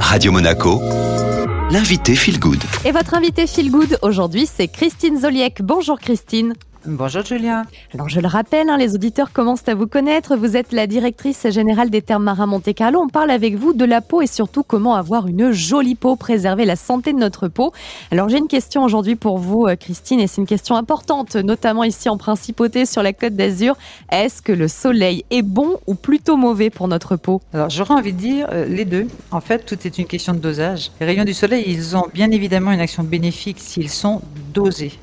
Radio Monaco, l'invité Feel Good. Et votre invité Feel Good aujourd'hui, c'est Christine Zoliek. Bonjour Christine. Bonjour Julien. Alors je le rappelle, hein, les auditeurs commencent à vous connaître. Vous êtes la directrice générale des termes marins Monte Carlo. On parle avec vous de la peau et surtout comment avoir une jolie peau, préserver la santé de notre peau. Alors j'ai une question aujourd'hui pour vous, euh, Christine, et c'est une question importante, notamment ici en Principauté sur la Côte d'Azur. Est-ce que le soleil est bon ou plutôt mauvais pour notre peau? Alors j'aurais envie de dire euh, les deux. En fait, tout est une question de dosage. Les rayons du soleil, ils ont bien évidemment une action bénéfique s'ils sont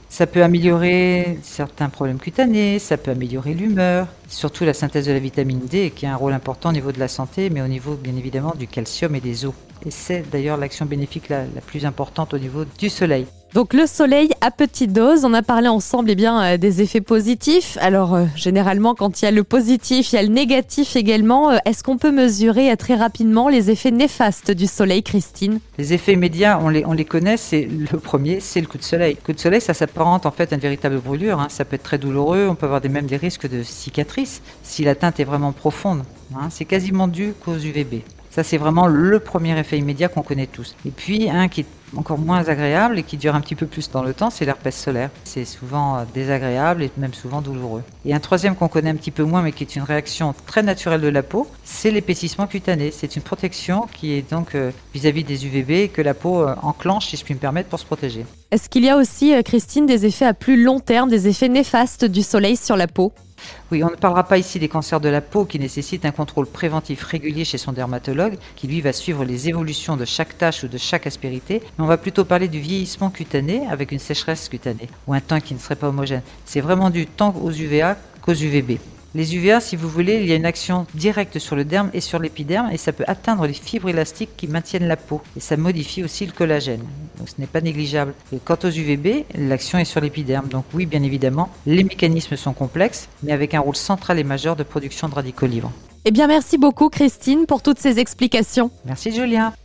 Ça peut améliorer certains problèmes cutanés, ça peut améliorer l'humeur, surtout la synthèse de la vitamine D qui a un rôle important au niveau de la santé, mais au niveau bien évidemment du calcium et des os. Et c'est d'ailleurs l'action bénéfique la plus importante au niveau du soleil. Donc le soleil à petite dose, on a parlé ensemble eh bien, euh, des effets positifs. Alors euh, généralement quand il y a le positif, il y a le négatif également. Euh, Est-ce qu'on peut mesurer très rapidement les effets néfastes du soleil, Christine? Les effets immédiats, on les, on les connaît. C'est le premier, c'est le coup de soleil. Le coup de soleil, ça s'apparente en fait à une véritable brûlure. hein. Ça peut être très douloureux. On peut avoir même des risques de cicatrices si la teinte est vraiment profonde. hein. C'est quasiment dû qu'aux UVB. Ça, c'est vraiment le premier effet immédiat qu'on connaît tous. Et puis, un qui est encore moins agréable et qui dure un petit peu plus dans le temps, c'est l'herpès solaire. C'est souvent euh, désagréable et même souvent douloureux. Et un troisième qu'on connaît un petit peu moins, mais qui est une réaction très naturelle de la peau, c'est l'épaississement cutané. C'est une protection qui est donc euh, vis-à-vis des UVB que la peau euh, enclenche, si je puis me permettre, pour se protéger. Est-ce qu'il y a aussi, Christine, des effets à plus long terme, des effets néfastes du soleil sur la peau? Oui, on ne parlera pas ici des cancers de la peau qui nécessitent un contrôle préventif régulier chez son dermatologue, qui lui va suivre les évolutions de chaque tache ou de chaque aspérité, mais on va plutôt parler du vieillissement cutané avec une sécheresse cutanée ou un teint qui ne serait pas homogène. C'est vraiment du tant aux UVA qu'aux UVB. Les UVA, si vous voulez, il y a une action directe sur le derme et sur l'épiderme et ça peut atteindre les fibres élastiques qui maintiennent la peau et ça modifie aussi le collagène. Donc ce n'est pas négligeable. Et quant aux UVB, l'action est sur l'épiderme. Donc oui, bien évidemment, les mécanismes sont complexes, mais avec un rôle central et majeur de production de radicaux libres. Eh bien, merci beaucoup, Christine, pour toutes ces explications. Merci Julien.